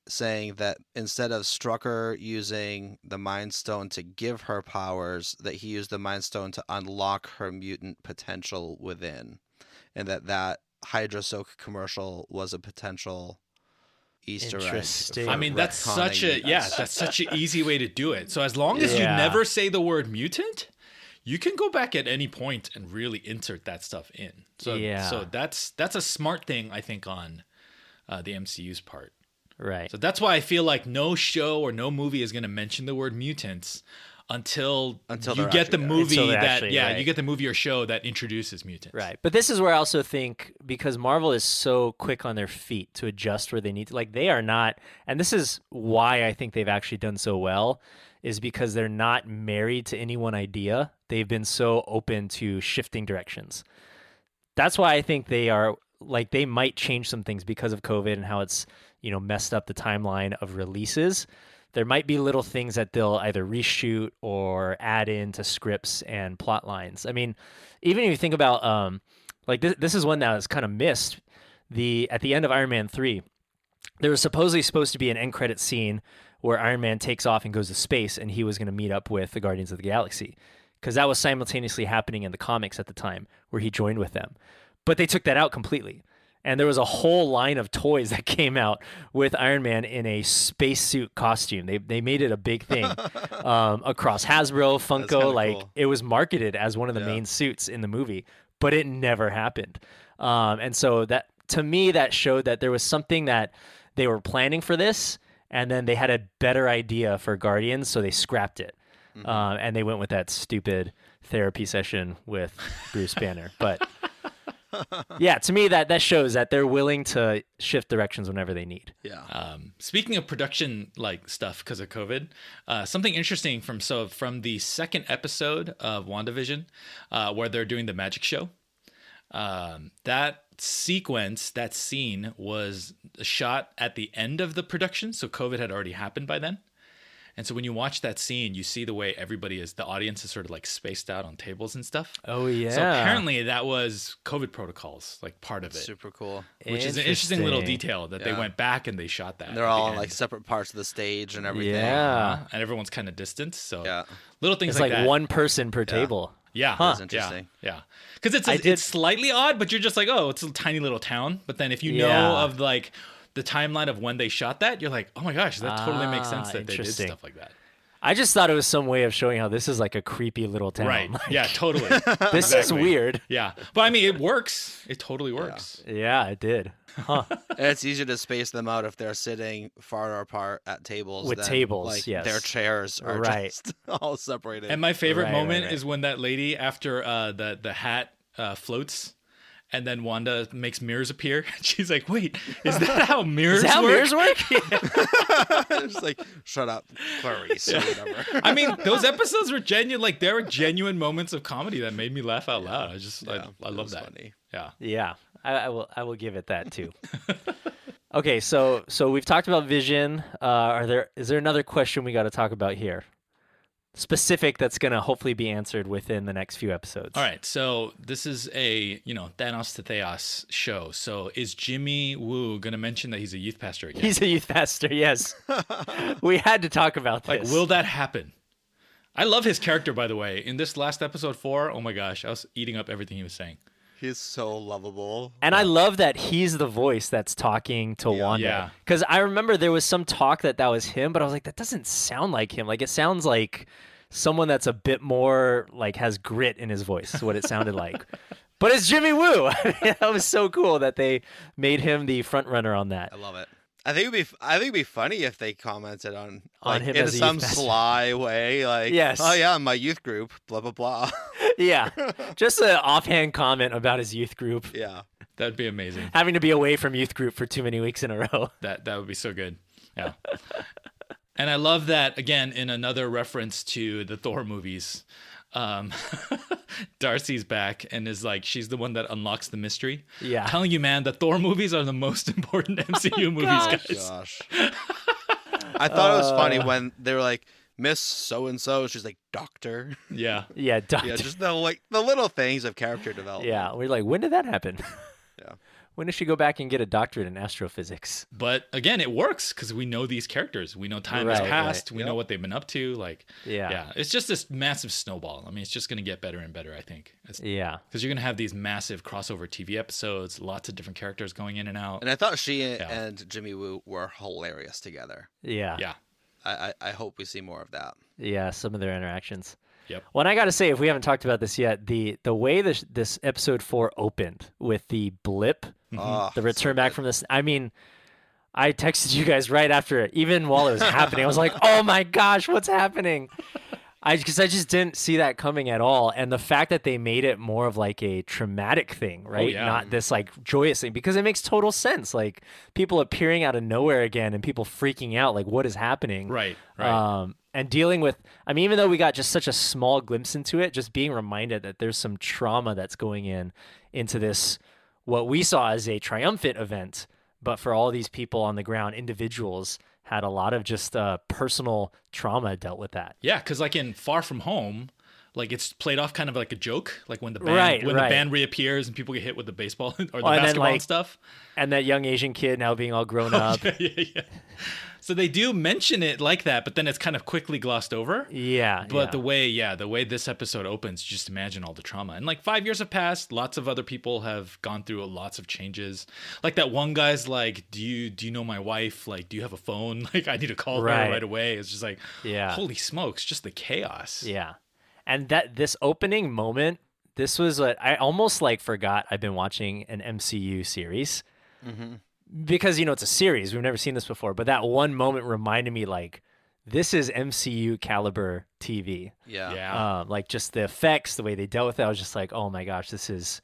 saying that instead of Strucker using the Mind Stone to give her powers, that he used the Mind Stone to unlock her mutant potential within, and that that Hydra Soak commercial was a potential Easter egg. Interesting. for I mean, that's such a retconning yeah, that's such an easy way to do it. So as long as Yeah. you never say the word mutant, you can go back at any point and really insert that stuff in. So Yeah. so that's that's a smart thing I think on uh, the MCU's part. Right. So that's why I feel like no show or no movie is going to mention the word mutants until Until you get the actually there. movie that actually yeah right. you get the movie or show that introduces mutants. Right. But this is where I also think because Marvel is so quick on their feet to adjust where they need to like they are not and this is why I think they've actually done so well is because they're not married to any one idea. They've been so open to shifting directions. That's why I think they are like they might change some things because of COVID and how it's, you know, messed up the timeline of releases. There might be little things that they'll either reshoot or add into scripts and plot lines. I mean, even if you think about um like this this is one that was kind of missed. The at the end of Iron Man 3, there was supposedly supposed to be an end credit scene where Iron Man takes off and goes to space and he was going to meet up with the Guardians of the Galaxy because that was simultaneously happening in the comics at the time where he joined with them. But they took that out completely. and there was a whole line of toys that came out with Iron Man in a spacesuit costume. They they made it a big thing um, across Hasbro, Funko. Like cool. it was marketed as one of the Yeah. main suits in the movie, but it never happened. Um, and so that to me that showed that there was something that they were planning for this, and then they had a better idea for Guardians, so they scrapped it. Mm-hmm. Um, and they went with that stupid therapy session with Bruce Banner. But yeah, to me that that shows that they're willing to shift directions whenever they need. Yeah. Um, speaking of production like stuff because of COVID, uh, something interesting from so from the second episode of WandaVision, uh, where they're doing the magic show, um, that sequence, that scene was shot at the end of the production, so COVID had already happened by then. And so when you watch that scene, you see the way everybody is, the audience is sort of like spaced out on tables and stuff. Oh yeah. So apparently that was COVID protocols, like part of it, Super cool. which is an interesting little detail that Yeah. they went back and they shot that. And they're at the all on like separate parts of the stage and everything. Yeah. Uh, and everyone's kind of distant. So Yeah. little things It's like, like, that. one person per table. Yeah, Huh. That's interesting. Yeah, yeah. Because it's I a, did- it's slightly odd, but you're just like, oh, it's a tiny little town. But then if you know Yeah. of like the timeline of when they shot that, you're like, oh my gosh, that totally makes sense Ah, that they did stuff like that. I just thought it was some way of showing how this is like a creepy little town. Right? Like, yeah, totally. this is weird. yeah, but I mean, it works. It totally works. Yeah, it did. Huh. It's easier to space them out if they're sitting farther apart at tables. With than, tables, like, yes. Their chairs are Right. just all separated. And my favorite Right, right, moment right. is when that lady after uh, the the hat uh, floats. And then Wanda makes mirrors appear. She's like, "Wait, is that how mirrors Is that how work?" mirrors work? it's like, shut up, Clarice, or whatever. I mean, those episodes were genuine. Like there were genuine moments of comedy that made me laugh out loud. I just, Yeah, I, I love that. funny. Yeah. Yeah, I, I will. I will give it that too. okay, so so we've talked about vision. Uh, are there is there another question we got to talk about here? Specific that's gonna hopefully be answered within the next few episodes. All right. So this is a you know Thanos to Theos show. So is Jimmy Woo gonna mention that he's a youth pastor again? He's a youth pastor. Yes, we had to talk about like, this. will that happen? I love his character, by the way. In this last episode four, oh my gosh, I was eating up everything he was saying. He's so lovable. And I love that he's the voice that's talking to Yeah. Wanda. Yeah. Because I remember there was some talk that that was him, but I was like, that doesn't sound like him. Like it sounds like someone that's a bit more like has grit in his voice. Is what it sounded like. But it's Jimmy Woo. that was so cool that they made him the front runner on that. I love it. I think it'd be. I think it'd be funny if they commented on On like, him in as a some pastor. sly way, like, Yes. oh yeah, my youth group, blah blah blah. yeah, just an offhand comment about his youth group yeah, That'd be amazing. having to be away from youth group for too many weeks in a row. That that would be so good. Yeah. and I love that again in another reference to the Thor movies. Um, Darcy's back and is like she's the one that unlocks the mystery. Yeah. telling you, man, the Thor movies are the most important MCU movies, gosh. guys. gosh. I thought it was funny Uh. when they were like Miss So and So. She's like Doctor. Yeah, Yeah, Doctor. Yeah, just the like the little things of character development. Yeah, we're like, when did that happen? Yeah. When does she go back and get a doctorate in astrophysics? but again, it works because we know these characters. We know time has passed. right. We know what they've been up to. Like, Yeah. yeah, it's just this massive snowball. I mean, it's just gonna get better and better. I think. It's, Yeah. because you're gonna have these massive crossover TV episodes, lots of different characters going in and out. And I thought she and, Yeah. and Jimmy Woo were hilarious together. Yeah. yeah, I, I I hope we see more of that. Yeah, some of their interactions. Yep. Well, and I got to say, if we haven't talked about this yet, the the way this this episode four opened with the blip, Oh, the return back from this. I mean, I texted you guys right after it, even while it was happening. I was like, "Oh my gosh, what's happening?" I because I just didn't see that coming at all, and the fact that they made it more of like a traumatic thing, right? yeah. Not this like joyous thing, because it makes total sense. Like people appearing out of nowhere again, and people freaking out, like what is happening? right, right. um, and dealing with i mean even though we got just such a small glimpse into it just being reminded that there's some trauma that's going in into this what we saw as a triumphant event but for all these people on the ground individuals had a lot of just uh, personal trauma dealt with that. Yeah, because like in Far From Home, like it's played off kind of like a joke, like when the band Right, when right. the band reappears and people get hit with the baseball or the Well, and then, basketball and stuff. And that young Asian kid now being all grown up. yeah, yeah, yeah. So they do mention it like that, but then it's kind of quickly glossed over. Yeah. But yeah. the way, yeah, the way this episode opens, just imagine all the trauma. And like five years have passed. Lots of other people have gone through lots of changes. Like that one guy's like, "Do you do you know my wife? Like, do you have a phone? Like, I need to call Right. her right away." It's just like, Yeah. holy smokes, just the chaos. Yeah. And that this opening moment, this was what I almost like forgot I've been watching an MCU series. Because you know it's a series. We've never seen this before, but that one moment reminded me like this is MCU caliber TV. Yeah. Yeah. Um, like just the effects, the way they dealt with it, I was just like, "Oh my gosh, this is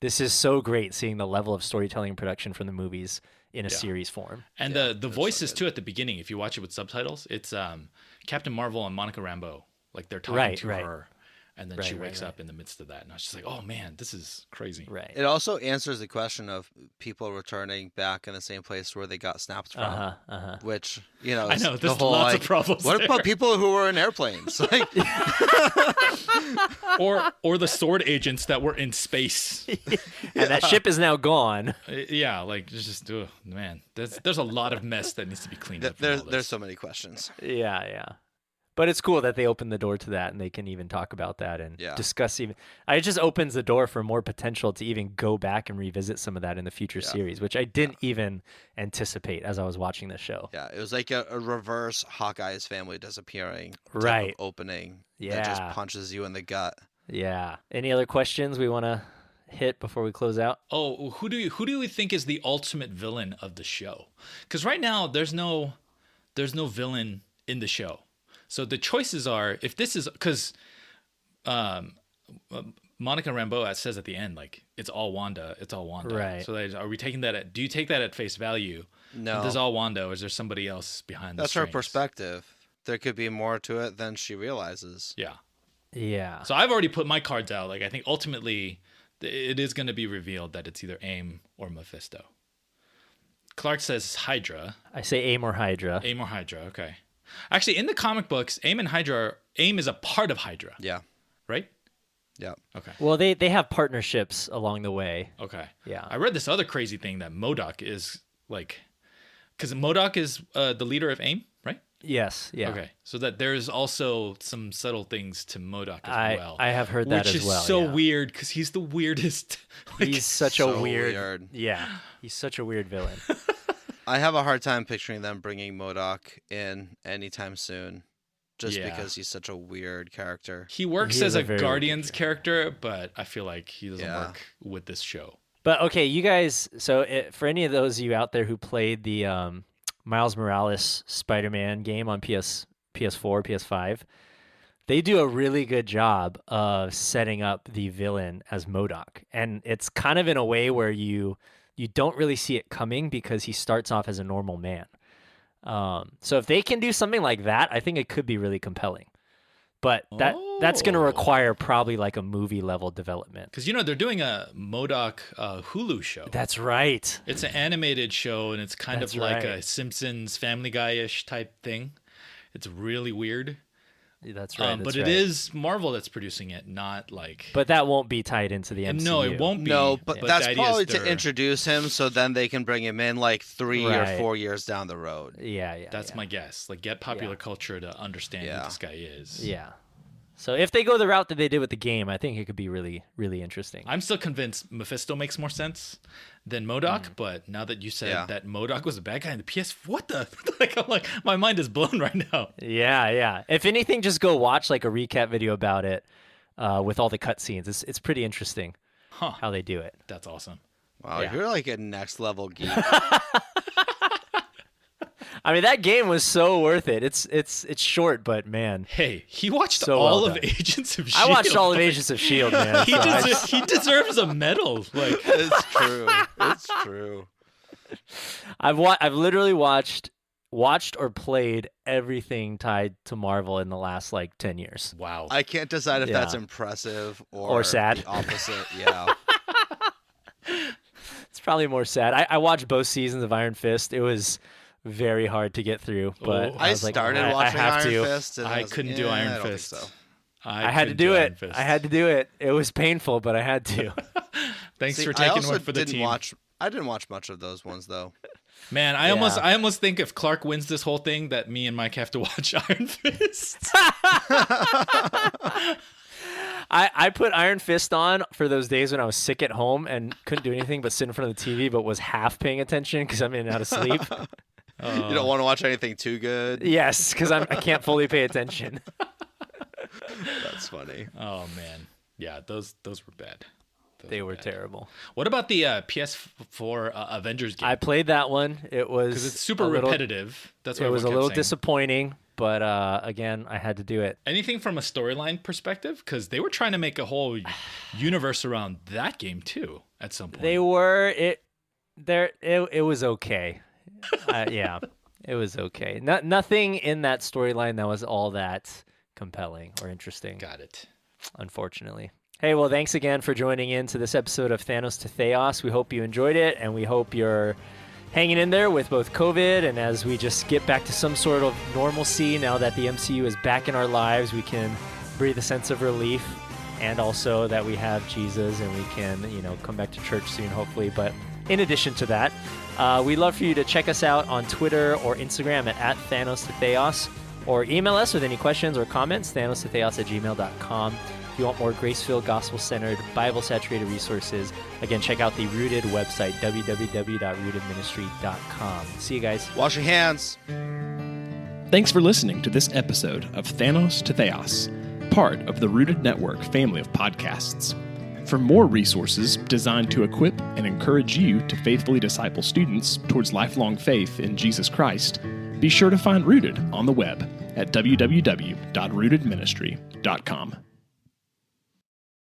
this is so great seeing the level of storytelling and production from the movies in a series form." And Yeah, the the that's so voices too at the beginning, if you watch it with subtitles, it's um Captain Marvel and Monica Rambeau. Like they're talking Right, to right. her, and then Right, she wakes right. up in the midst of that, and I was just like, "Oh man, this is crazy." Right. It also answers the question of people returning back in the same place where they got snapped from. Uh-huh. Uh-huh. Which you know, I is know, the there's whole, lots of problems What there. about people who were in airplanes? Like, or or the sword agents that were in space. And that ship is now gone. Uh, yeah, like it's just ugh, man, there's there's a lot of mess that needs to be cleaned up. there's there's so many questions. Yeah, yeah. But it's cool that they open the door to that and they can even talk about that and Yeah. discuss even it just opens the door for more potential to even go back and revisit some of that in the future Yeah. series, which I didn't even anticipate as I was watching the show. Yeah, it was like a, a reverse Hawkeye's family disappearing type of Right. opening. that Yeah. just punches you in the gut. Yeah. Any other questions we want to hit before we close out? Oh, who do you who do we think is the ultimate villain of the show? Because right now there's no there's no villain in the show. So the choices are if this is because um, Monica Rambeau says at the end like it's all Wanda, it's all Wanda. Right. So they, are we taking that at? Do you take that at face value? No, This is all Wanda, or is there somebody else behind? This? That's the her perspective. There could be more to it than she realizes. Yeah. Yeah. So I've already put my cards out. Like I think ultimately, it is going to be revealed that it's either AIM or Mephisto. Clark says Hydra, I say aim or Hydra. AIM or Hydra. Okay. Actually, in the comic books, AIM and Hydra, are, AIM is a part of Hydra, Yeah, right? yeah. Okay. Well, they they have partnerships along the way. Okay. Yeah. I read this other crazy thing that MODOK is like, because MODOK is uh, the leader of AIM, right? Yes. Yeah. Okay. So that there's also some subtle things to MODOK as I well. I have heard that which as is well. so yeah. weird because he's the weirdest. like, He's such a weird, weird. Yeah. He's such a weird villain. I have a hard time picturing them bringing MODOK in anytime soon, just Yeah. because he's such a weird character. He works He as a a, very weird Guardians character, but I feel like he doesn't Yeah. work with this show. But okay, you guys. So it, for any of those of you out there who played the um, Miles Morales Spider-Man game on PS, PS4, PS5, they do a really good job of setting up the villain as MODOK, and it's kind of in a way where you you don't really see it coming because he starts off as a normal man. Um, so if they can do something like that, I think it could be really compelling. But that that's going to Oh. require probably like a movie level development. Because you know they're doing a MODOK uh, Hulu show. That's right. It's an animated show, and it's kind That's of like right. a Simpsons Family Guy-ish type thing. It's really weird, That's right. um, but that's it right. is Marvel that's producing it, not like. But that won't be tied into the MCU. no, it won't be. No, but, the that's probably to introduce him, so then they can bring him in like three Right. or four years down the road. Yeah, yeah. That's yeah. my guess. Like get popular Yeah. culture to understand Yeah. who this guy is. Yeah. So if they go the route that they did with the game, I think it could be really, really interesting. I'm still convinced Mephisto makes more sense than MODOK, Mm. but now that you said Yeah. that MODOK was a bad guy in the PS, what the? like, I'm like, my mind is blown right now. yeah, yeah. If anything, just go watch like a recap video about it uh, with all the cutscenes. It's it's pretty interesting Huh? how they do it. That's awesome. Wow, Yeah. you're like a next level geek. I mean, that game was so worth it. It's it's it's short, but man, Hey, he watched So all well of done. Agents of Shield. I watched all of Agents of Shield, man. He, so I- deser- he deserves a medal. Like, it's true. It's true. I've wa- I've literally watched watched or played everything tied to Marvel in the last like ten years. wow. I can't decide if that's impressive or, Or sad. The opposite. Yeah. It's probably more sad. I, I watched both seasons of Iron Fist. It was very hard to get through, but. I, I was like, started I, watching I have Iron to. Fist. And I was couldn't do "Eh, Iron I don't think Fist. so." I, had to do it. I had to do it. It was painful, but I had to. Thanks See, for taking also one for the didn't team. watch. I didn't watch much of those ones though. Man, I almost I almost think if Clark wins this whole thing that me and Mike have to watch Iron Fist. I, I put Iron Fist on for those days when I was sick at home and couldn't do anything but sit in front of the TV, but was half paying attention because I'm in and out of sleep. You don't want to watch anything too good. yes, because I can't fully pay attention. That's funny. oh man. Yeah, those those were bad. Those They were bad. terrible. What about the uh, PS4 uh, Avengers game? I played that one. It was Because it's super a little- repetitive. That's what It was a little saying. disappointing, but uh, again, I had to do it. Anything from a storyline perspective? Because they were trying to make a whole universe around that game too. At some point, They were it. There, it, it was okay. Uh, yeah, it was okay. No, nothing in that storyline that was all that compelling or interesting. got it. unfortunately. Hey, well, thanks again for joining in to this episode of Thanos to Theos. We hope you enjoyed it, and we hope you're hanging in there with both COVID and as we just get back to some sort of normalcy now that the MCU is back in our lives, we can breathe a sense of relief and also that we have Jesus and we can, you know, come back to church soon, hopefully. But in addition to that, uh, we'd love for you to check us out on Twitter or Instagram at, at Thanos to Theos or email us with any questions or comments, thanos to Theos at gmail.com. If you want more grace filled, gospel centered, Bible saturated resources, again, check out the Rooted website, www.rootedministry.com. See you guys. Wash your hands. Thanks for listening to this episode of Thanos to Theos, part of the Rooted Network family of podcasts. For more resources designed to equip and encourage you to faithfully disciple students towards lifelong faith in Jesus Christ, be sure to find Rooted on the web at www.rootedministry.com.